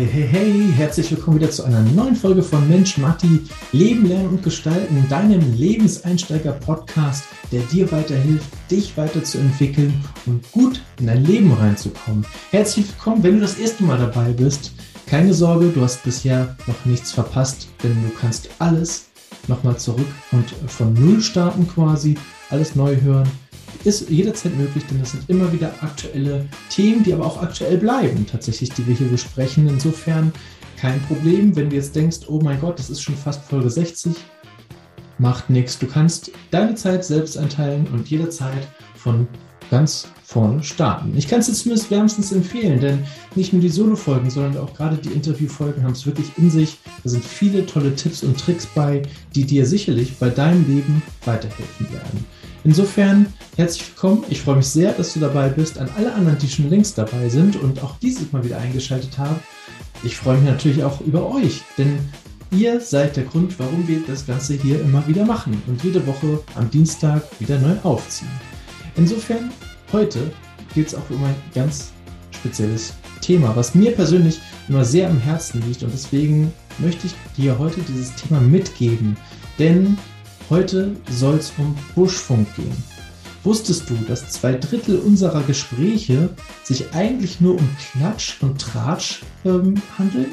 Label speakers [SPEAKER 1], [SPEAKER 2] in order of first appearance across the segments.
[SPEAKER 1] Hey, hey, hey, herzlich willkommen wieder zu einer neuen Folge von Mensch Matti, Leben, Lernen und Gestalten, deinem Lebenseinsteiger-Podcast, der dir weiterhilft, dich weiterzuentwickeln und gut in dein Leben reinzukommen. Herzlich willkommen, wenn du das erste Mal dabei bist. Keine Sorge, du hast bisher noch nichts verpasst, denn du kannst alles nochmal zurück und von Null starten quasi, alles neu hören ist jederzeit möglich, denn es sind immer wieder aktuelle Themen, die aber auch aktuell bleiben, tatsächlich, die wir hier besprechen. Insofern kein Problem, wenn du jetzt denkst, oh mein Gott, das ist schon fast Folge 60. Macht nichts. Du kannst deine Zeit selbst einteilen und jederzeit von ganz vorne starten. Ich kann es jetzt zumindest wärmstens empfehlen, denn nicht nur die Solo-Folgen, sondern auch gerade die Interview-Folgen haben es wirklich in sich. Da sind viele tolle Tipps und Tricks bei, die dir sicherlich bei deinem Leben weiterhelfen werden. Insofern herzlich willkommen. Ich freue mich sehr, dass du dabei bist. An alle anderen, die schon längst dabei sind und auch dieses Mal wieder eingeschaltet haben. Ich freue mich natürlich auch über euch, denn ihr seid der Grund, warum wir das Ganze hier immer wieder machen und jede Woche am Dienstag wieder neu aufziehen. Insofern, heute geht es auch um ein ganz spezielles Thema, was mir persönlich immer sehr am Herzen liegt und deswegen möchte ich dir heute dieses Thema mitgeben. Denn Heute soll es um Buschfunk gehen. Wusstest du, dass zwei Drittel unserer Gespräche sich eigentlich nur um Klatsch und Tratsch ähm, handeln?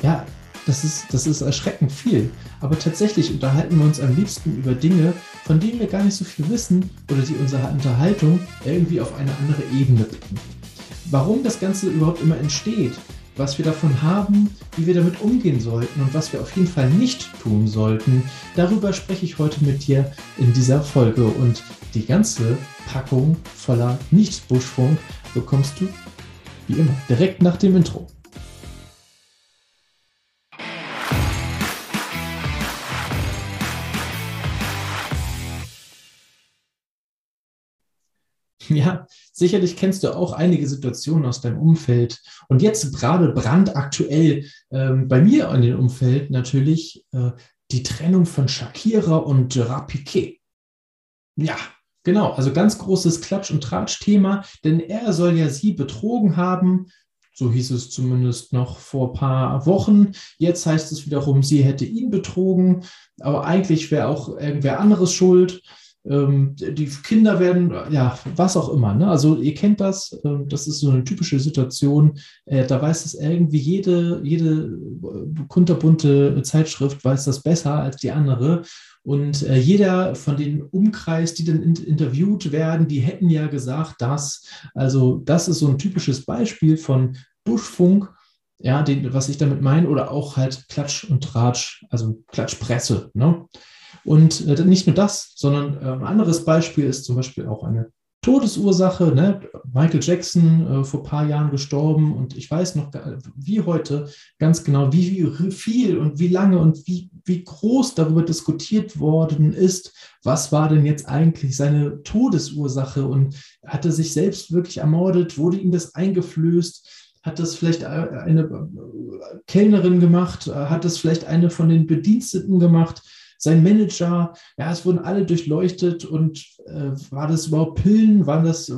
[SPEAKER 1] Ja, das ist, das ist erschreckend viel. Aber tatsächlich unterhalten wir uns am liebsten über Dinge, von denen wir gar nicht so viel wissen oder die unsere Unterhaltung irgendwie auf eine andere Ebene bringen. Warum das Ganze überhaupt immer entsteht, was wir davon haben, wie wir damit umgehen sollten und was wir auf jeden Fall nicht tun sollten. Darüber spreche ich heute mit dir in dieser Folge und die ganze Packung voller Nicht-Buschfunk bekommst du wie immer direkt nach dem Intro. Ja, sicherlich kennst du auch einige Situationen aus deinem Umfeld. Und jetzt gerade brandaktuell ähm, bei mir in dem Umfeld natürlich äh, die Trennung von Shakira und Gerard Piquet. Ja, genau. Also ganz großes Klatsch- und Tratsch-Thema, denn er soll ja sie betrogen haben. So hieß es zumindest noch vor ein paar Wochen. Jetzt heißt es wiederum, sie hätte ihn betrogen. Aber eigentlich wäre auch irgendwer anderes schuld ähm, die Kinder werden, ja, was auch immer. Ne? Also ihr kennt das, äh, das ist so eine typische Situation. Äh, da weiß es irgendwie jede, jede kunterbunte Zeitschrift weiß das besser als die andere. Und äh, jeder von den Umkreis, die dann in, interviewt werden, die hätten ja gesagt, dass, also das ist so ein typisches Beispiel von Buschfunk, ja, den, was ich damit meine, oder auch halt Klatsch und Tratsch, also Klatschpresse. Ne? Und äh, nicht nur das, sondern äh, ein anderes Beispiel ist zum Beispiel auch eine Todesursache. Ne? Michael Jackson äh, vor ein paar Jahren gestorben und ich weiß noch wie heute ganz genau, wie viel und wie lange und wie, wie groß darüber diskutiert worden ist, was war denn jetzt eigentlich seine Todesursache und hat er sich selbst wirklich ermordet, wurde ihm das eingeflößt? Hat das vielleicht eine Kellnerin gemacht? Hat das vielleicht eine von den Bediensteten gemacht? Sein Manager, ja, es wurden alle durchleuchtet und äh, war das überhaupt Pillen, waren das äh,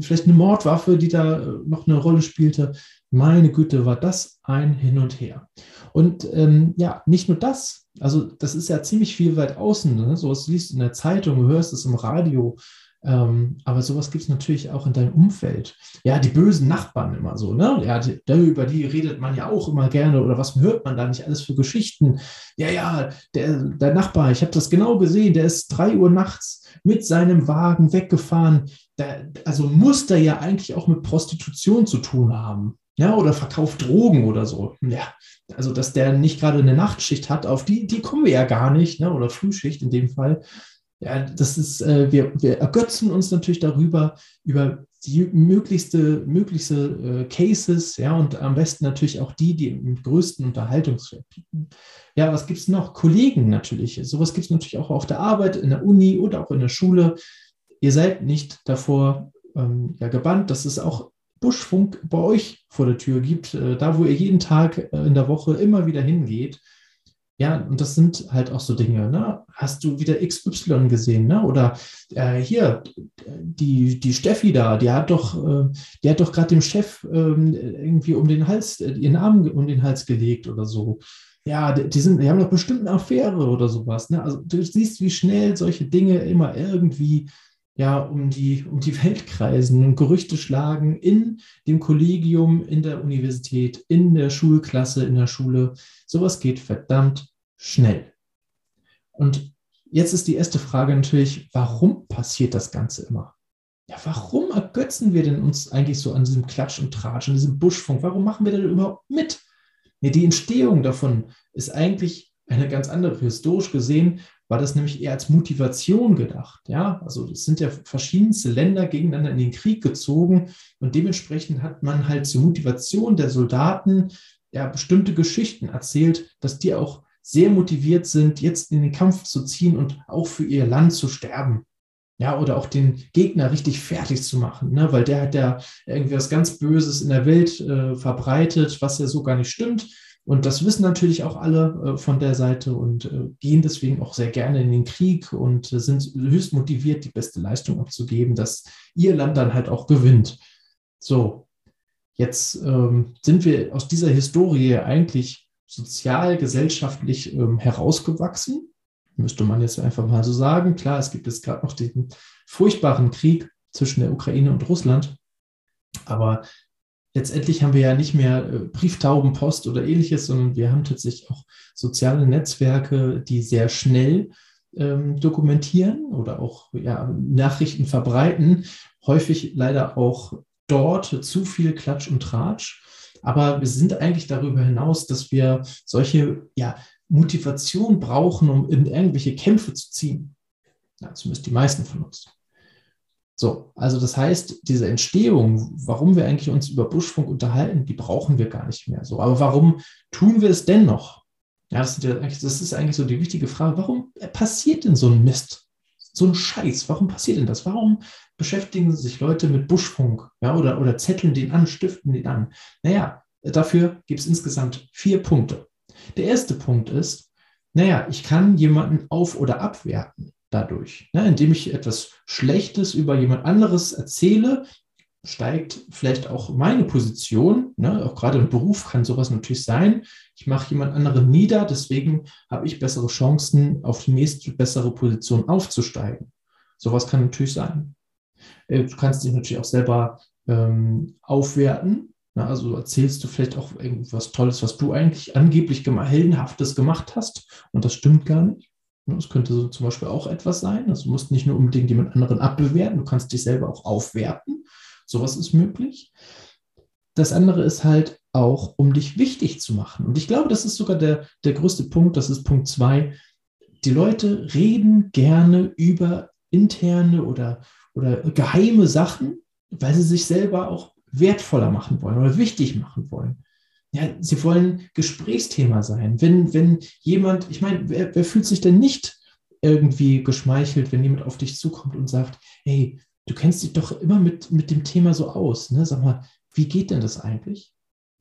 [SPEAKER 1] vielleicht eine Mordwaffe, die da äh, noch eine Rolle spielte? Meine Güte, war das ein Hin und Her. Und ähm, ja, nicht nur das, also das ist ja ziemlich viel weit außen, ne? so was liest du in der Zeitung, hörst es im Radio, ähm, aber sowas gibt es natürlich auch in deinem Umfeld. Ja, die bösen Nachbarn immer so, ne? Ja, die, über die redet man ja auch immer gerne oder was hört man da nicht alles für Geschichten? Ja, ja, der, der Nachbar, ich habe das genau gesehen, der ist drei Uhr nachts mit seinem Wagen weggefahren. Der, also muss der ja eigentlich auch mit Prostitution zu tun haben. Ja, oder verkauft Drogen oder so. Ja, also dass der nicht gerade eine Nachtschicht hat, auf die, die kommen wir ja gar nicht, ne? oder Frühschicht in dem Fall. Ja, das ist, äh, wir, wir ergötzen uns natürlich darüber, über die möglichste, möglichste äh, Cases, ja, und am besten natürlich auch die, die im größten Unterhaltungswert bieten. Ja, was gibt es noch? Kollegen natürlich. Sowas gibt es natürlich auch auf der Arbeit, in der Uni oder auch in der Schule. Ihr seid nicht davor ähm, ja, gebannt, dass es auch Buschfunk bei euch vor der Tür gibt, äh, da wo ihr jeden Tag äh, in der Woche immer wieder hingeht Ja, und das sind halt auch so Dinge. Ne? Hast du wieder XY gesehen? Ne? Oder äh, hier, die, die Steffi da, die hat doch, äh, doch gerade dem Chef äh, irgendwie um den Hals, äh, ihren Arm um den Hals gelegt oder so. Ja, die, die, sind, die haben doch bestimmt eine Affäre oder sowas. Ne? Also du siehst, wie schnell solche Dinge immer irgendwie ja, um die, um die Welt kreisen und Gerüchte schlagen in dem Kollegium, in der Universität, in der Schulklasse, in der Schule. Sowas geht verdammt schnell. Und jetzt ist die erste Frage natürlich, warum passiert das Ganze immer? Ja, warum ergötzen wir denn uns eigentlich so an diesem Klatsch und Tratsch, an diesem Buschfunk? Warum machen wir denn überhaupt mit? Ja, die Entstehung davon ist eigentlich eine ganz andere. Historisch gesehen war das nämlich eher als Motivation gedacht. Ja, also es sind ja verschiedenste Länder gegeneinander in den Krieg gezogen und dementsprechend hat man halt zur Motivation der Soldaten ja bestimmte Geschichten erzählt, dass die auch sehr motiviert sind, jetzt in den Kampf zu ziehen und auch für ihr Land zu sterben. Ja, oder auch den Gegner richtig fertig zu machen, ne? weil der hat ja irgendwie was ganz Böses in der Welt äh, verbreitet, was ja so gar nicht stimmt. Und das wissen natürlich auch alle äh, von der Seite und äh, gehen deswegen auch sehr gerne in den Krieg und äh, sind höchst motiviert, die beste Leistung abzugeben, dass ihr Land dann halt auch gewinnt. So, jetzt ähm, sind wir aus dieser Historie eigentlich sozial, gesellschaftlich ähm, herausgewachsen. Müsste man jetzt einfach mal so sagen. Klar, es gibt jetzt gerade noch den furchtbaren Krieg zwischen der Ukraine und Russland. Aber letztendlich haben wir ja nicht mehr äh, Brieftaubenpost oder ähnliches, sondern wir haben tatsächlich auch soziale Netzwerke, die sehr schnell ähm, dokumentieren oder auch ja, Nachrichten verbreiten. Häufig leider auch dort zu viel Klatsch und Tratsch. Aber wir sind eigentlich darüber hinaus, dass wir solche ja, Motivation brauchen, um in irgendwelche Kämpfe zu ziehen. Ja, zumindest die meisten von uns. So, also das heißt, diese Entstehung, warum wir eigentlich uns über Buschfunk unterhalten, die brauchen wir gar nicht mehr so. Aber warum tun wir es dennoch? Ja, das, das ist eigentlich so die wichtige Frage. Warum passiert denn so ein Mist? So ein Scheiß. Warum passiert denn das? Warum beschäftigen sich Leute mit Buschfunk ja, oder, oder zetteln den an, stiften den an? Naja, dafür gibt es insgesamt vier Punkte. Der erste Punkt ist, naja, ich kann jemanden auf- oder abwerten dadurch. Ne? Indem ich etwas Schlechtes über jemand anderes erzähle, steigt vielleicht auch meine Position. Ne? Auch gerade im Beruf kann sowas natürlich sein. Ich mache jemand anderen nieder, deswegen habe ich bessere Chancen, auf die nächste bessere Position aufzusteigen. Sowas kann natürlich sein. Äh, du kannst dich natürlich auch selber ähm, aufwerten. Ne? Also erzählst du vielleicht auch irgendwas Tolles, was du eigentlich angeblich heldenhaftes gemacht hast und das stimmt gar nicht. Das könnte so zum Beispiel auch etwas sein. Also du musst nicht nur unbedingt jemand anderen abbewerten, du kannst dich selber auch aufwerten. Sowas ist möglich. Das andere ist halt auch, um dich wichtig zu machen. Und ich glaube, das ist sogar der, der größte Punkt, das ist Punkt zwei. Die Leute reden gerne über interne oder, oder geheime Sachen, weil sie sich selber auch wertvoller machen wollen oder wichtig machen wollen ja, sie wollen Gesprächsthema sein. Wenn, wenn jemand, ich meine, wer, wer fühlt sich denn nicht irgendwie geschmeichelt, wenn jemand auf dich zukommt und sagt, hey, du kennst dich doch immer mit, mit dem Thema so aus. Ne? Sag mal, wie geht denn das eigentlich?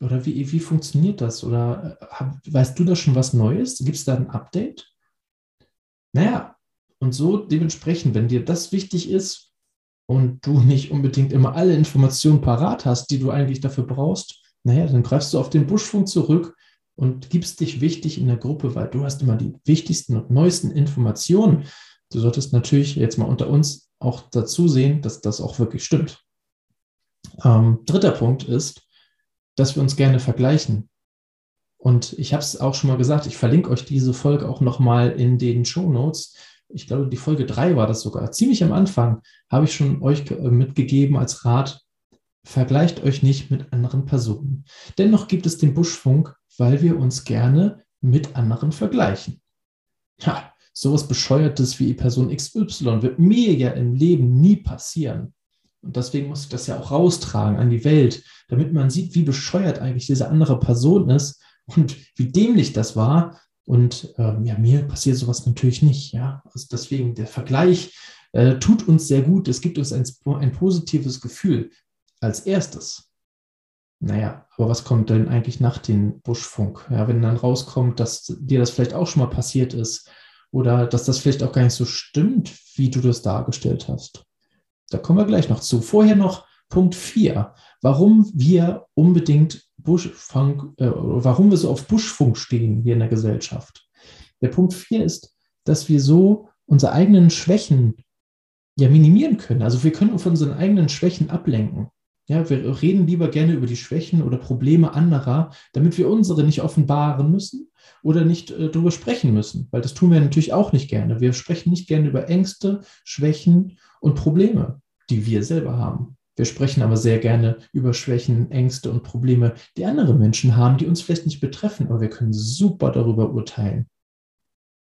[SPEAKER 1] Oder wie, wie funktioniert das? Oder äh, weißt du da schon was Neues? Gibt es da ein Update? Naja, und so dementsprechend, wenn dir das wichtig ist und du nicht unbedingt immer alle Informationen parat hast, die du eigentlich dafür brauchst, naja, dann greifst du auf den Buschfunk zurück und gibst dich wichtig in der Gruppe, weil du hast immer die wichtigsten und neuesten Informationen. Du solltest natürlich jetzt mal unter uns auch dazu sehen, dass das auch wirklich stimmt. Ähm, dritter Punkt ist, dass wir uns gerne vergleichen. Und ich habe es auch schon mal gesagt, ich verlinke euch diese Folge auch nochmal in den Show Notes. Ich glaube, die Folge drei war das sogar. Ziemlich am Anfang habe ich schon euch äh, mitgegeben als Rat, Vergleicht euch nicht mit anderen Personen. Dennoch gibt es den Buschfunk, weil wir uns gerne mit anderen vergleichen. Ja, sowas Bescheuertes wie Person XY wird mir ja im Leben nie passieren. Und deswegen muss ich das ja auch raustragen an die Welt, damit man sieht, wie bescheuert eigentlich diese andere Person ist und wie dämlich das war. Und ähm, ja, mir passiert sowas natürlich nicht. Ja, also deswegen der Vergleich äh, tut uns sehr gut. Es gibt uns ein, ein positives Gefühl als erstes. Naja, aber was kommt denn eigentlich nach dem Buschfunk? Ja, wenn dann rauskommt, dass dir das vielleicht auch schon mal passiert ist oder dass das vielleicht auch gar nicht so stimmt, wie du das dargestellt hast. Da kommen wir gleich noch zu. Vorher noch Punkt 4, warum wir unbedingt Buschfunk, äh, warum wir so auf Buschfunk stehen hier in der Gesellschaft. Der Punkt 4 ist, dass wir so unsere eigenen Schwächen ja minimieren können. Also wir können von unseren eigenen Schwächen ablenken. Ja, wir reden lieber gerne über die Schwächen oder Probleme anderer, damit wir unsere nicht offenbaren müssen oder nicht äh, darüber sprechen müssen, weil das tun wir natürlich auch nicht gerne. Wir sprechen nicht gerne über Ängste, Schwächen und Probleme, die wir selber haben. Wir sprechen aber sehr gerne über Schwächen, Ängste und Probleme, die andere Menschen haben, die uns vielleicht nicht betreffen, aber wir können super darüber urteilen.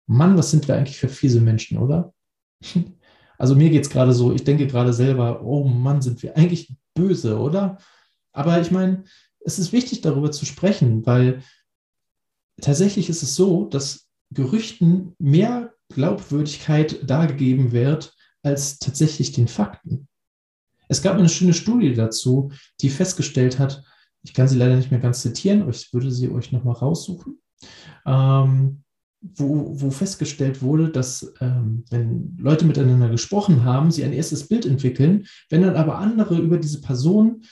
[SPEAKER 1] Mann, was sind wir eigentlich für fiese Menschen, oder? Also mir geht es gerade so, ich denke gerade selber, oh Mann, sind wir eigentlich böse, oder? Aber ich meine, es ist wichtig, darüber zu sprechen, weil tatsächlich ist es so, dass Gerüchten mehr Glaubwürdigkeit dargegeben wird als tatsächlich den Fakten. Es gab eine schöne Studie dazu, die festgestellt hat, ich kann sie leider nicht mehr ganz zitieren, aber ich würde sie euch nochmal raussuchen, ähm, wo, wo, festgestellt wurde, dass ähm, wenn Leute miteinander gesprochen haben, sie ein erstes Bild entwickeln, wenn dann aber andere über diese Person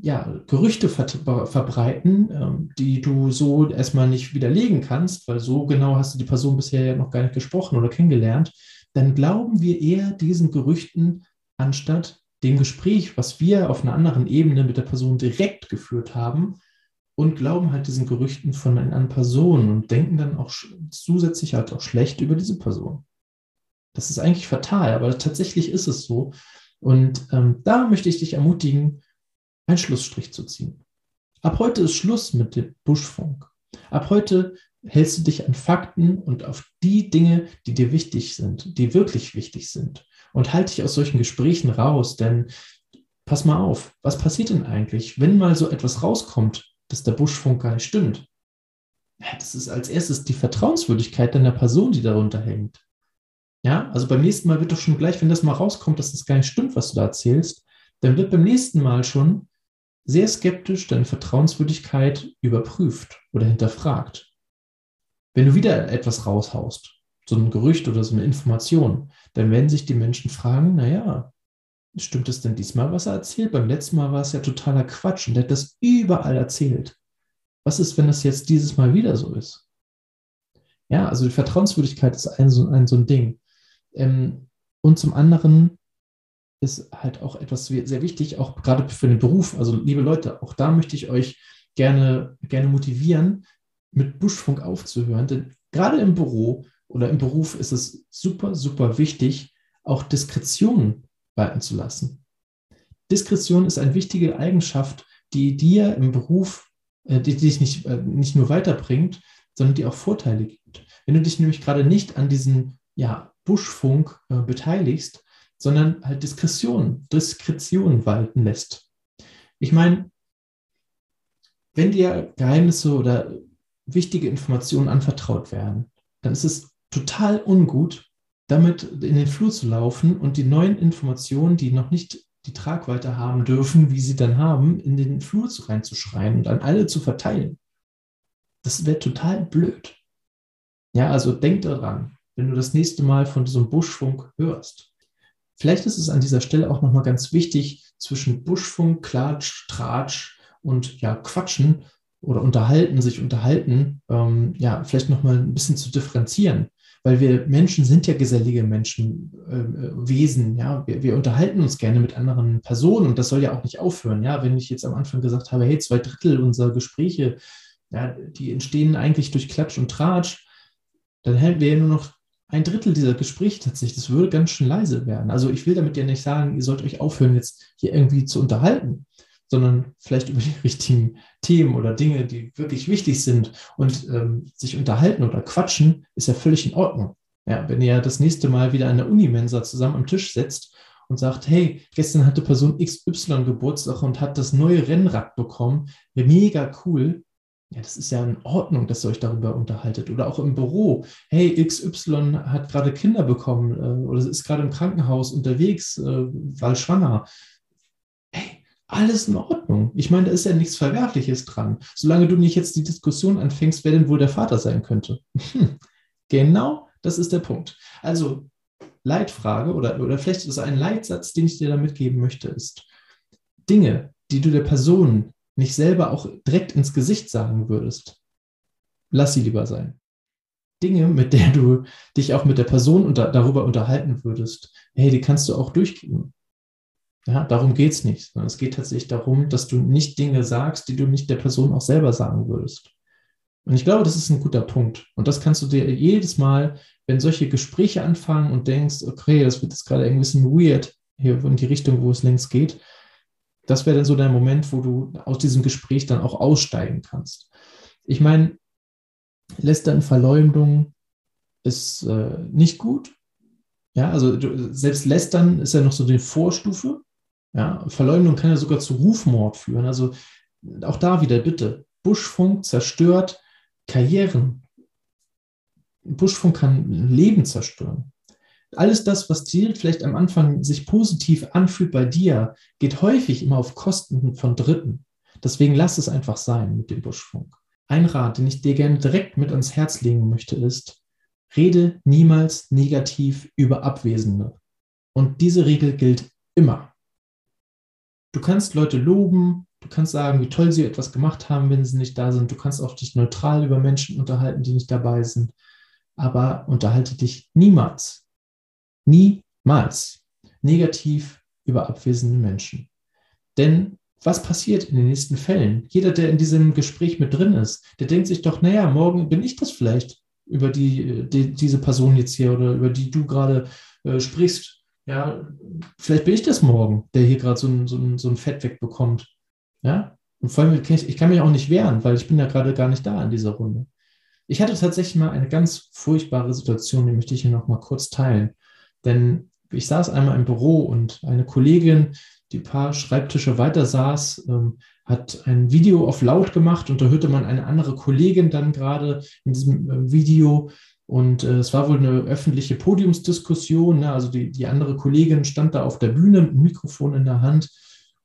[SPEAKER 1] ja, Gerüchte ver verbreiten, ähm, die du so erstmal nicht widerlegen kannst, weil so genau hast du die Person bisher ja noch gar nicht gesprochen oder kennengelernt, dann glauben wir eher diesen Gerüchten anstatt dem Gespräch, was wir auf einer anderen Ebene mit der Person direkt geführt haben und glauben halt diesen Gerüchten von einer anderen Person und denken dann auch zusätzlich halt auch schlecht über diese Person. Das ist eigentlich fatal, aber tatsächlich ist es so. Und ähm, da möchte ich dich ermutigen, einen Schlussstrich zu ziehen. Ab heute ist Schluss mit dem Buschfunk. Ab heute hältst du dich an Fakten und auf die Dinge, die dir wichtig sind, die wirklich wichtig sind und halte dich aus solchen Gesprächen raus, denn pass mal auf, was passiert denn eigentlich, wenn mal so etwas rauskommt, dass der Buschfunk gar nicht stimmt? Das ist als erstes die Vertrauenswürdigkeit deiner Person, die darunter hängt. Ja, also beim nächsten Mal wird doch schon gleich, wenn das mal rauskommt, dass das gar nicht stimmt, was du da erzählst, dann wird beim nächsten Mal schon sehr skeptisch deine Vertrauenswürdigkeit überprüft oder hinterfragt. Wenn du wieder etwas raushaust, so ein Gerücht oder so eine Information, dann werden sich die Menschen fragen, naja, stimmt es denn diesmal, was er erzählt? Beim letzten Mal war es ja totaler Quatsch und er hat das überall erzählt. Was ist, wenn das jetzt dieses Mal wieder so ist? Ja, also die Vertrauenswürdigkeit ist ein so ein, so ein Ding. Ähm, und zum anderen ist halt auch etwas sehr wichtig, auch gerade für den Beruf. Also liebe Leute, auch da möchte ich euch gerne, gerne motivieren, mit Buschfunk aufzuhören. Denn gerade im Büro oder im Beruf ist es super, super wichtig, auch Diskretion walten zu lassen. Diskretion ist eine wichtige Eigenschaft, die dir im Beruf, äh, die, dich nicht, äh, nicht nur weiterbringt, sondern die auch Vorteile gibt. Wenn du dich nämlich gerade nicht an diesen ja, Buschfunk äh, beteiligst, sondern halt Diskretion, Diskretion walten lässt. Ich meine, wenn dir Geheimnisse oder wichtige Informationen anvertraut werden, dann ist es total ungut, damit in den Flur zu laufen und die neuen Informationen, die noch nicht die Tragweite haben dürfen, wie sie dann haben, in den Flur reinzuschreien und an alle zu verteilen. Das wäre total blöd. Ja, also denk daran, wenn du das nächste Mal von diesem Buschfunk hörst. Vielleicht ist es an dieser Stelle auch nochmal ganz wichtig, zwischen Buschfunk, Klatsch, Tratsch und ja, Quatschen oder unterhalten, sich unterhalten, ähm, ja, vielleicht nochmal ein bisschen zu differenzieren weil wir Menschen sind ja gesellige Menschen, äh, Wesen, ja, wir, wir, unterhalten uns gerne mit anderen Personen und das soll ja auch nicht aufhören, ja, wenn ich jetzt am Anfang gesagt habe, hey, zwei Drittel unserer Gespräche, ja, die entstehen eigentlich durch Klatsch und Tratsch, dann hätten wir ja nur noch ein Drittel dieser Gespräche tatsächlich, das würde ganz schön leise werden. Also ich will damit ja nicht sagen, ihr sollt euch aufhören, jetzt hier irgendwie zu unterhalten, sondern vielleicht über die richtigen Themen oder Dinge, die wirklich wichtig sind und ähm, sich unterhalten oder quatschen, ist ja völlig in Ordnung. Ja, wenn ihr das nächste Mal wieder an der Unimensa zusammen am Tisch setzt und sagt, hey, gestern hatte Person XY Geburtstag und hat das neue Rennrad bekommen, mega cool. Ja, das ist ja in Ordnung, dass ihr euch darüber unterhaltet. Oder auch im Büro. Hey, XY hat gerade Kinder bekommen äh, oder ist gerade im Krankenhaus unterwegs, äh, weil schwanger Alles in Ordnung. Ich meine, da ist ja nichts Verwerfliches dran. Solange du nicht jetzt die Diskussion anfängst, wer denn wohl der Vater sein könnte. Hm. Genau, das ist der Punkt. Also, Leitfrage oder, oder vielleicht ist es ein Leitsatz, den ich dir da mitgeben möchte, ist Dinge, die du der Person nicht selber auch direkt ins Gesicht sagen würdest, lass sie lieber sein. Dinge, mit denen du dich auch mit der Person unter, darüber unterhalten würdest, hey, die kannst du auch durchgeben. Ja, darum geht es nicht. Es geht tatsächlich darum, dass du nicht Dinge sagst, die du nicht der Person auch selber sagen würdest. Und ich glaube, das ist ein guter Punkt. Und das kannst du dir jedes Mal, wenn solche Gespräche anfangen und denkst, okay, das wird jetzt gerade ein bisschen weird hier in die Richtung, wo es längst geht, das wäre dann so der Moment, wo du aus diesem Gespräch dann auch aussteigen kannst. Ich meine, Lästern, Verleumdung ist äh, nicht gut. Ja, also du, selbst Lästern ist ja noch so die Vorstufe. Ja, Verleumdung kann ja sogar zu Rufmord führen. Also auch da wieder bitte. Buschfunk zerstört Karrieren. Buschfunk kann Leben zerstören. Alles das, was dir vielleicht am Anfang sich positiv anfühlt bei dir, geht häufig immer auf Kosten von Dritten. Deswegen lass es einfach sein mit dem Buschfunk. Ein Rat, den ich dir gerne direkt mit ans Herz legen möchte, ist, rede niemals negativ über Abwesende. Und diese Regel gilt immer. Du kannst Leute loben, du kannst sagen, wie toll sie etwas gemacht haben, wenn sie nicht da sind. Du kannst auch dich neutral über Menschen unterhalten, die nicht dabei sind. Aber unterhalte dich niemals, niemals negativ über abwesende Menschen. Denn was passiert in den nächsten Fällen? Jeder, der in diesem Gespräch mit drin ist, der denkt sich doch, naja, morgen bin ich das vielleicht über die, die diese Person jetzt hier oder über die du gerade äh, sprichst. Ja, vielleicht bin ich das morgen, der hier gerade so ein, so, ein, so ein Fett wegbekommt. Ja, und vor allem, ich kann mich auch nicht wehren, weil ich bin ja gerade gar nicht da in dieser Runde. Ich hatte tatsächlich mal eine ganz furchtbare Situation, die möchte ich hier noch mal kurz teilen. Denn ich saß einmal im Büro und eine Kollegin, die paar Schreibtische weiter saß, ähm, hat ein Video auf laut gemacht und da hörte man eine andere Kollegin dann gerade in diesem äh, Video. Und äh, es war wohl eine öffentliche Podiumsdiskussion. Ne? Also die, die andere Kollegin stand da auf der Bühne mit dem Mikrofon in der Hand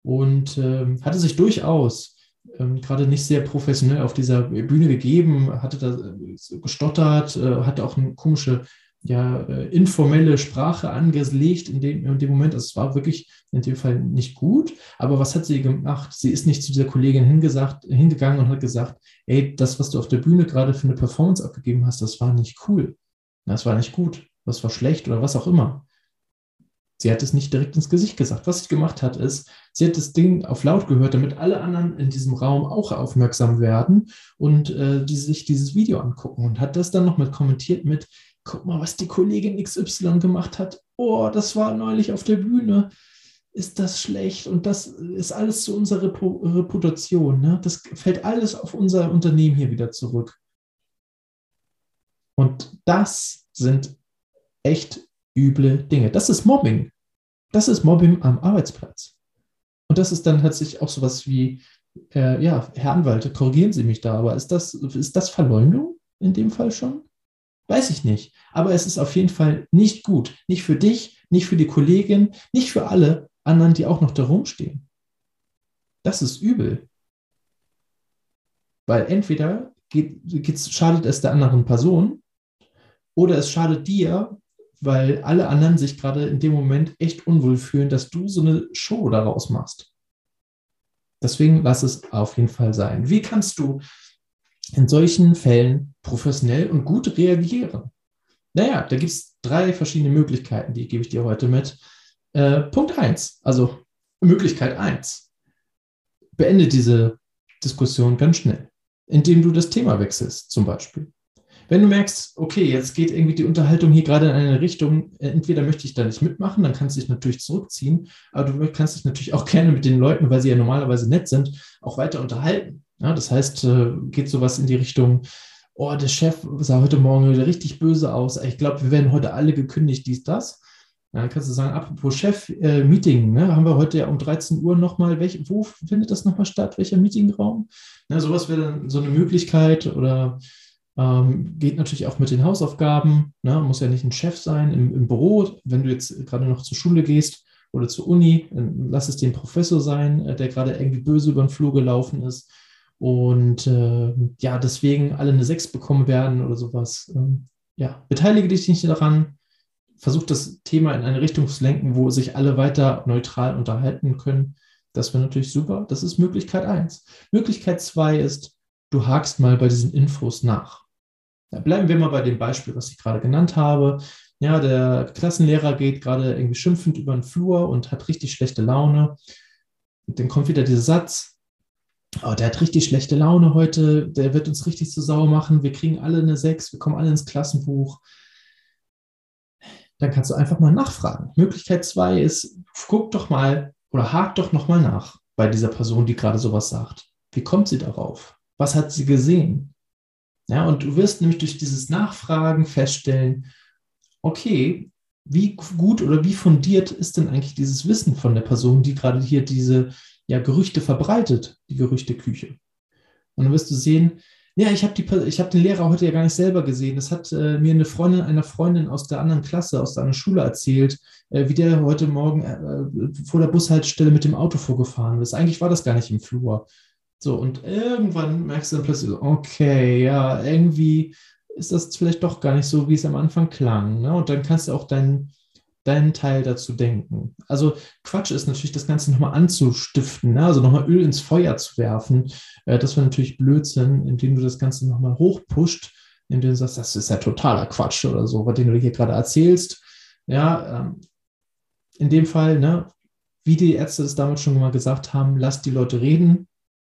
[SPEAKER 1] und äh, hatte sich durchaus ähm, gerade nicht sehr professionell auf dieser Bühne gegeben, hatte da äh, gestottert, äh, hatte auch eine komische ja, äh, informelle Sprache angelegt in dem, in dem Moment. Also es war wirklich in dem Fall nicht gut. Aber was hat sie gemacht? Sie ist nicht zu dieser Kollegin hingesagt, hingegangen und hat gesagt, ey, das, was du auf der Bühne gerade für eine Performance abgegeben hast, das war nicht cool. Das war nicht gut. Das war schlecht oder was auch immer. Sie hat es nicht direkt ins Gesicht gesagt. Was sie gemacht hat, ist, sie hat das Ding auf laut gehört, damit alle anderen in diesem Raum auch aufmerksam werden und äh, die sich dieses Video angucken und hat das dann noch mit kommentiert mit, guck mal, was die Kollegin XY gemacht hat. Oh, das war neulich auf der Bühne. Ist das schlecht? Und das ist alles zu unserer Reputation. Ne? Das fällt alles auf unser Unternehmen hier wieder zurück. Und das sind echt üble Dinge. Das ist Mobbing. Das ist Mobbing am Arbeitsplatz. Und das ist dann tatsächlich auch sowas wie, äh, ja, Herr Anwalt, korrigieren Sie mich da, aber ist das, ist das Verleumdung in dem Fall schon? Weiß ich nicht. Aber es ist auf jeden Fall nicht gut. Nicht für dich, nicht für die Kollegin, nicht für alle anderen, die auch noch da rumstehen. Das ist übel. Weil entweder geht, schadet es der anderen Person oder es schadet dir, weil alle anderen sich gerade in dem Moment echt unwohl fühlen, dass du so eine Show daraus machst. Deswegen lass es auf jeden Fall sein. Wie kannst du in solchen Fällen professionell und gut reagieren? Naja, da gibt es drei verschiedene Möglichkeiten, die gebe ich dir heute mit. Äh, Punkt 1, also Möglichkeit 1. Beende diese Diskussion ganz schnell, indem du das Thema wechselst, zum Beispiel. Wenn du merkst, okay, jetzt geht irgendwie die Unterhaltung hier gerade in eine Richtung, äh, entweder möchte ich da nicht mitmachen, dann kannst du dich natürlich zurückziehen, aber du kannst dich natürlich auch gerne mit den Leuten, weil sie ja normalerweise nett sind, auch weiter unterhalten. Ja, das heißt, äh, geht sowas in die Richtung, oh, der Chef sah heute Morgen wieder richtig böse aus. Ich glaube, wir werden heute alle gekündigt, dies, das. Dann kannst du sagen, apropos Chef-Meeting, äh, ne, haben wir heute ja um 13 Uhr nochmal, wo findet das nochmal statt, welcher Meetingraum? Ne, sowas wäre dann so eine Möglichkeit oder ähm, geht natürlich auch mit den Hausaufgaben, ne, muss ja nicht ein Chef sein im, im Büro, wenn du jetzt gerade noch zur Schule gehst oder zur Uni, lass es den Professor sein, äh, der gerade irgendwie böse über den Flur gelaufen ist und äh, ja, deswegen alle eine 6 bekommen werden oder sowas. Ähm, ja, beteilige dich nicht daran, versuch das Thema in eine Richtung zu lenken, wo sich alle weiter neutral unterhalten können. Das wäre natürlich super. Das ist Möglichkeit 1. Möglichkeit 2 ist, du hakst mal bei diesen Infos nach. Ja, bleiben wir mal bei dem Beispiel, was ich gerade genannt habe. Ja, der Klassenlehrer geht gerade irgendwie schimpfend über den Flur und hat richtig schlechte Laune. Und dann kommt wieder dieser Satz, oh, der hat richtig schlechte Laune heute, der wird uns richtig zu sauer machen, wir kriegen alle eine 6, wir kommen alle ins Klassenbuch. Dann kannst du einfach mal nachfragen. Möglichkeit 2 ist, guck doch mal oder hak doch nochmal nach bei dieser Person, die gerade sowas sagt. Wie kommt sie darauf? Was hat sie gesehen? Ja, und du wirst nämlich durch dieses Nachfragen feststellen, okay, wie gut oder wie fundiert ist denn eigentlich dieses Wissen von der Person, die gerade hier diese ja, Gerüchte verbreitet, die Gerüchteküche. Und dann wirst du sehen, ja, ich habe hab den Lehrer heute ja gar nicht selber gesehen. Das hat äh, mir eine Freundin einer Freundin aus der anderen Klasse, aus der anderen Schule erzählt, äh, wie der heute Morgen äh, vor der Bushaltestelle mit dem Auto vorgefahren ist. Eigentlich war das gar nicht im Flur. So, und irgendwann merkst du dann plötzlich, okay, ja, irgendwie ist das vielleicht doch gar nicht so, wie es am Anfang klang. Ne? Und dann kannst du auch deinen deinen Teil dazu denken. Also Quatsch ist natürlich, das Ganze nochmal anzustiften, ne? also nochmal Öl ins Feuer zu werfen. Äh, das wäre natürlich Blödsinn, indem du das Ganze nochmal hochpusht, indem du sagst, das ist ja totaler Quatsch oder so, was den du hier gerade erzählst. Ja, ähm, in dem Fall, ne, wie die Ärzte das damals schon mal gesagt haben, lass die Leute reden.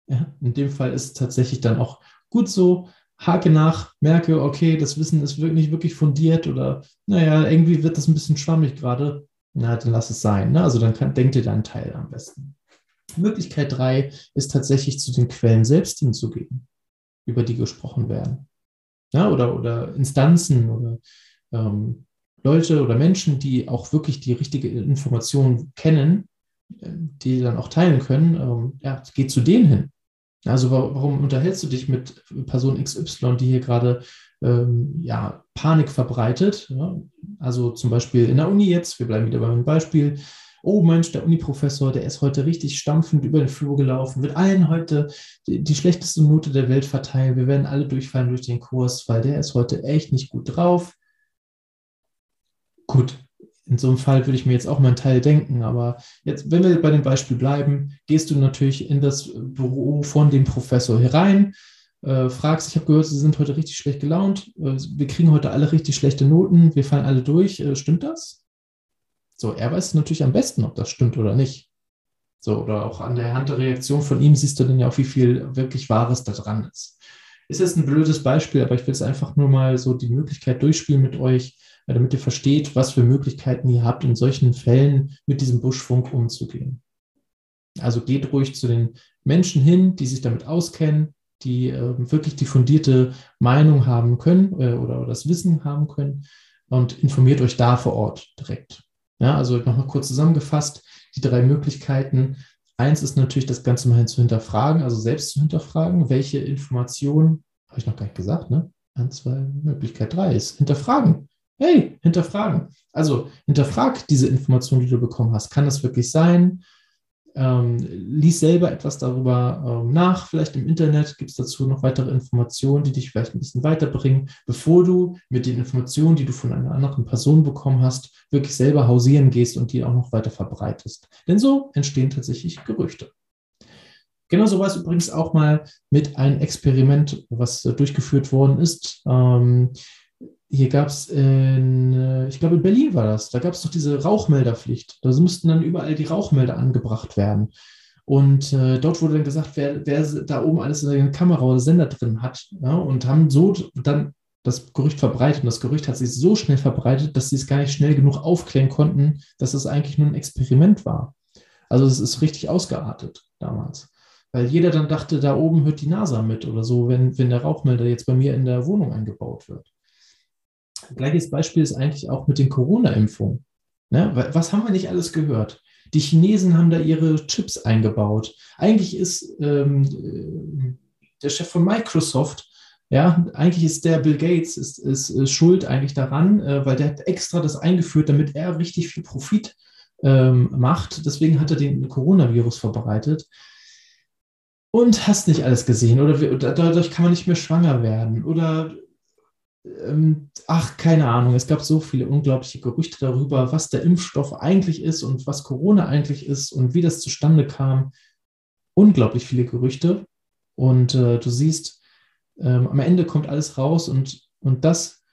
[SPEAKER 1] Ja, in dem Fall ist es tatsächlich dann auch gut so, hake nach, merke, okay, das Wissen ist nicht wirklich fundiert oder naja, irgendwie wird das ein bisschen schwammig gerade, na, dann lass es sein. Ne? Also dann kann, denk dir deinen Teil am besten. Möglichkeit drei ist tatsächlich zu den Quellen selbst hinzugehen, über die gesprochen werden. Ja, oder, oder Instanzen oder ähm, Leute oder Menschen, die auch wirklich die richtige Information kennen, äh, die dann auch teilen können, ähm, ja, geh zu denen hin. Also warum unterhältst du dich mit Person XY, die hier gerade ähm, ja, Panik verbreitet? Ja? Also zum Beispiel in der Uni jetzt, wir bleiben wieder beim Beispiel. Oh Mensch, der Uniprofessor, der ist heute richtig stampfend über den Flur gelaufen, wird allen heute die, die schlechteste Note der Welt verteilen. Wir werden alle durchfallen durch den Kurs, weil der ist heute echt nicht gut drauf. Gut, in so einem Fall würde ich mir jetzt auch mal einen Teil denken. Aber jetzt, wenn wir bei dem Beispiel bleiben, gehst du natürlich in das Büro von dem Professor herein, äh, fragst, ich habe gehört, Sie sind heute richtig schlecht gelaunt, äh, wir kriegen heute alle richtig schlechte Noten, wir fallen alle durch. Äh, stimmt das? So, er weiß natürlich am besten, ob das stimmt oder nicht. So, oder auch an der Hand der Reaktion von ihm siehst du dann ja auch, wie viel wirklich Wahres da dran ist. Ist jetzt ein blödes Beispiel, aber ich will es einfach nur mal so die Möglichkeit durchspielen mit euch, damit ihr versteht, was für Möglichkeiten ihr habt, in solchen Fällen mit diesem Buschfunk umzugehen. Also geht ruhig zu den Menschen hin, die sich damit auskennen, die äh, wirklich die fundierte Meinung haben können äh, oder, oder, das Wissen haben können und informiert euch da vor Ort direkt. Ja, also nochmal kurz zusammengefasst, die drei Möglichkeiten. Eins ist natürlich, das Ganze mal zu hinterfragen, also selbst zu hinterfragen, welche Informationen, habe ich noch gar nicht gesagt, ne? Eins, zwei, Möglichkeit drei ist hinterfragen hey, hinterfragen. Also hinterfrag diese Information, die du bekommen hast. Kann das wirklich sein? Ähm, lies selber etwas darüber ähm, nach. Vielleicht im Internet gibt es dazu noch weitere Informationen, die dich vielleicht ein bisschen weiterbringen, bevor du mit den Informationen, die du von einer anderen Person bekommen hast, wirklich selber hausieren gehst und die auch noch weiter verbreitest. Denn so entstehen tatsächlich Gerüchte. Genauso war es übrigens auch mal mit einem Experiment, was durchgeführt worden ist. Ähm, hier gab es in, äh, ich glaube in Berlin war das, da gab es doch diese Rauchmelderpflicht. Da mussten dann überall die Rauchmelder angebracht werden. Und äh, dort wurde dann gesagt, wer, wer da oben alles in der Kamera oder Sender drin hat. Ja, und haben so dann das Gerücht verbreitet. Und das Gerücht hat sich so schnell verbreitet, dass sie es gar nicht schnell genug aufklären konnten, dass es eigentlich nur ein Experiment war. Also es ist richtig ausgeartet damals. Weil jeder dann dachte, da oben hört die NASA mit oder so, wenn, wenn der Rauchmelder jetzt bei mir in der Wohnung eingebaut wird. Gleiches Beispiel ist eigentlich auch mit den Corona-Impfungen. Ne? Was haben wir nicht alles gehört? Die Chinesen haben da ihre Chips eingebaut. Eigentlich ist ähm, äh, der Chef von Microsoft, ja, eigentlich ist der Bill Gates ist, ist, ist schuld eigentlich daran, äh, weil der hat extra das eingeführt, damit er richtig viel Profit ähm, macht. Deswegen hat er den Coronavirus verbreitet. Und hast nicht alles gesehen. Oder, oder dadurch kann man nicht mehr schwanger werden. Oder ähm, ach, keine Ahnung, es gab so viele unglaubliche Gerüchte darüber, was der Impfstoff eigentlich ist und was Corona eigentlich ist und wie das zustande kam. Unglaublich viele Gerüchte. Und äh, du siehst, ähm, am Ende kommt alles raus und, und das,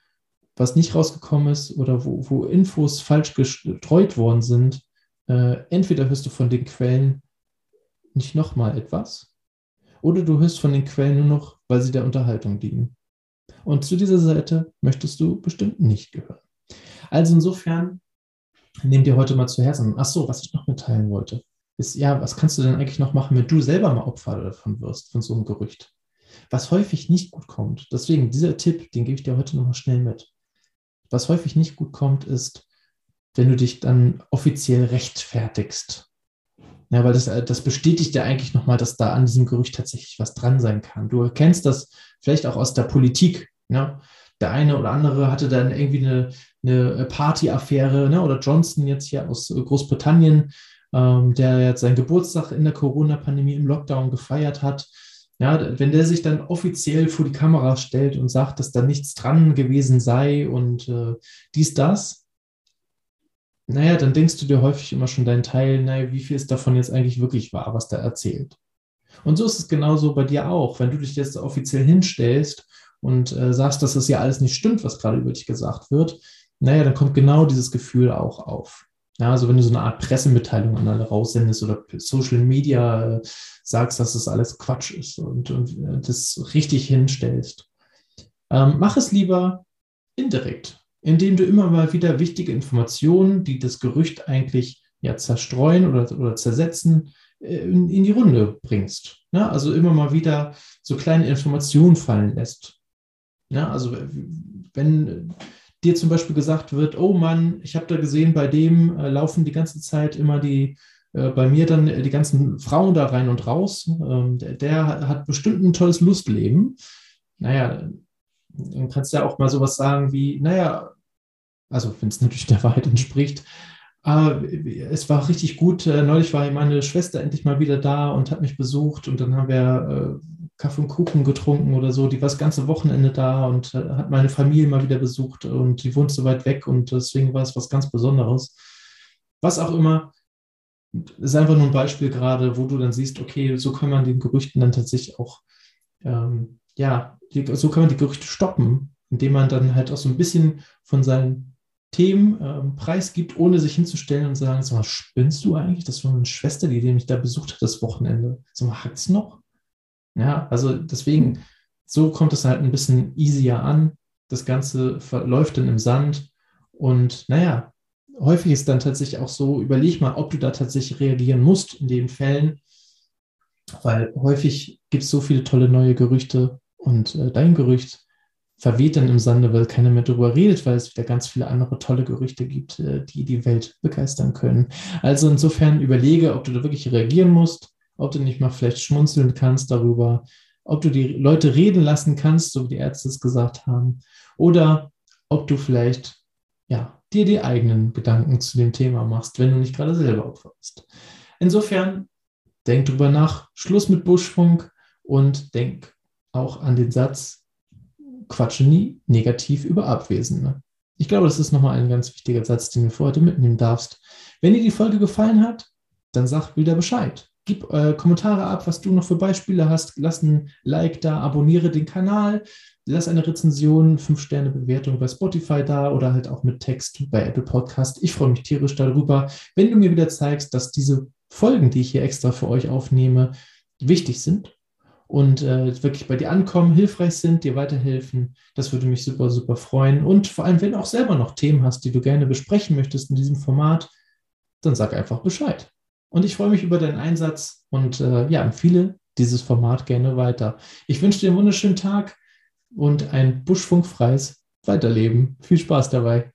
[SPEAKER 1] was nicht rausgekommen ist oder wo, wo Infos falsch gestreut worden sind, äh, entweder hörst du von den Quellen nicht nochmal etwas oder du hörst von den Quellen nur noch, weil sie der Unterhaltung dienen. Und zu dieser Seite möchtest du bestimmt nicht gehören. Also insofern, nimm dir heute mal zu Herzen. Ach so, was ich noch mitteilen wollte, ist, ja, was kannst du denn eigentlich noch machen, wenn du selber mal Opfer davon wirst, von so einem Gerücht? Was häufig nicht gut kommt, deswegen dieser Tipp, den gebe ich dir heute nochmal schnell mit. Was häufig nicht gut kommt, ist, wenn du dich dann offiziell rechtfertigst. Ja, weil das, das bestätigt ja eigentlich nochmal, dass da an diesem Gerücht tatsächlich was dran sein kann. Du erkennst das vielleicht auch aus der Politik. Ja? Der eine oder andere hatte dann irgendwie eine, eine Partyaffäre, ne? oder Johnson jetzt hier aus Großbritannien, ähm, der jetzt seinen Geburtstag in der Corona-Pandemie im Lockdown gefeiert hat. Ja, wenn der sich dann offiziell vor die Kamera stellt und sagt, dass da nichts dran gewesen sei und äh, dies, das, naja, dann denkst du dir häufig immer schon deinen Teil, naja, wie viel ist davon jetzt eigentlich wirklich wahr, was der erzählt? Und so ist es genauso bei dir auch. Wenn du dich jetzt offiziell hinstellst und äh, sagst, dass das ja alles nicht stimmt, was gerade über dich gesagt wird, naja, dann kommt genau dieses Gefühl auch auf. Ja, also wenn du so eine Art Pressemitteilung an alle raussendest oder Social Media äh, sagst, dass das alles Quatsch ist und, und äh, das richtig hinstellst, ähm, mach es lieber indirekt, indem du immer mal wieder wichtige Informationen, die das Gerücht eigentlich ja zerstreuen oder, oder zersetzen, äh, in, in die Runde bringst. Ja, also immer mal wieder so kleine Informationen fallen lässt. Ja, also wenn dir zum Beispiel gesagt wird, oh Mann, ich habe da gesehen, bei dem äh, laufen die ganze Zeit immer die, äh, bei mir dann die ganzen Frauen da rein und raus, ähm, der, der, hat bestimmt ein tolles Lustleben. Naja, dann kannst du ja auch mal sowas sagen wie, naja, also wenn es natürlich der Wahrheit entspricht, aber es war richtig gut. Äh, neulich war meine Schwester endlich mal wieder da und hat mich besucht und dann haben wir äh, Kaffee und Kuchen getrunken oder so. Die war das ganze Wochenende da und äh, hat meine Familie mal wieder besucht und die wohnt so weit weg und deswegen war es was ganz Besonderes. Was auch immer, ist einfach nur ein Beispiel gerade, wo du dann siehst, okay, so kann man den Gerüchten dann tatsächlich auch, ähm, ja, so kann man die Gerüchte stoppen, indem man dann halt auch so ein bisschen von seinen Themen ähm, preisgibt, ohne sich hinzustellen und sagen, sag mal, spinnst du eigentlich? Das war meine Schwester, die, die mich da besucht hat das Wochenende. Sag mal, es noch? Ja, also deswegen, so kommt es halt ein bisschen easier an. Das Ganze verläuft dann im Sand. Und naja, häufig ist dann tatsächlich auch so, überleg mal, ob du da tatsächlich reagieren musst in den Fällen, weil häufig gibt es so viele tolle neue Gerüchte und äh, dein Gerücht verweht dann im Sande, weil keiner mehr darüber redet, weil es wieder ganz viele andere tolle Gerüchte gibt, äh, die die Welt begeistern können. Also insofern überlege, ob du da wirklich reagieren musst, ob du nicht mal vielleicht schmunzeln kannst darüber, ob du die Leute reden lassen kannst, so wie die Ärzte es gesagt haben, oder ob du vielleicht ja, dir die eigenen Gedanken zu dem Thema machst, wenn du nicht gerade selber Opfer bist. Insofern denk drüber nach, Schluss mit Buschfunk und denk auch an den Satz, quatsche nie negativ über Abwesende. Ich glaube, das ist nochmal ein ganz wichtiger Satz, den du für heute mitnehmen darfst. Wenn dir die Folge gefallen hat, dann sag wieder Bescheid. Gib äh, Kommentare ab, was du noch für Beispiele hast. Lass ein Like da, abonniere den Kanal, lass eine Rezension, 5-Sterne-Bewertung bei Spotify da oder halt auch mit Text bei Apple Podcast. Ich freue mich tierisch darüber, wenn du mir wieder zeigst, dass diese Folgen, die ich hier extra für euch aufnehme, wichtig sind und äh, wirklich bei dir ankommen, hilfreich sind, dir weiterhelfen. Das würde mich super, super freuen. Und vor allem, wenn du auch selber noch Themen hast, die du gerne besprechen möchtest in diesem Format, dann sag einfach Bescheid. Und ich freue mich über deinen Einsatz und äh, ja, empfehle dieses Format gerne weiter. Ich wünsche dir einen wunderschönen Tag und ein buschfunkfreies Weiterleben. Viel Spaß dabei.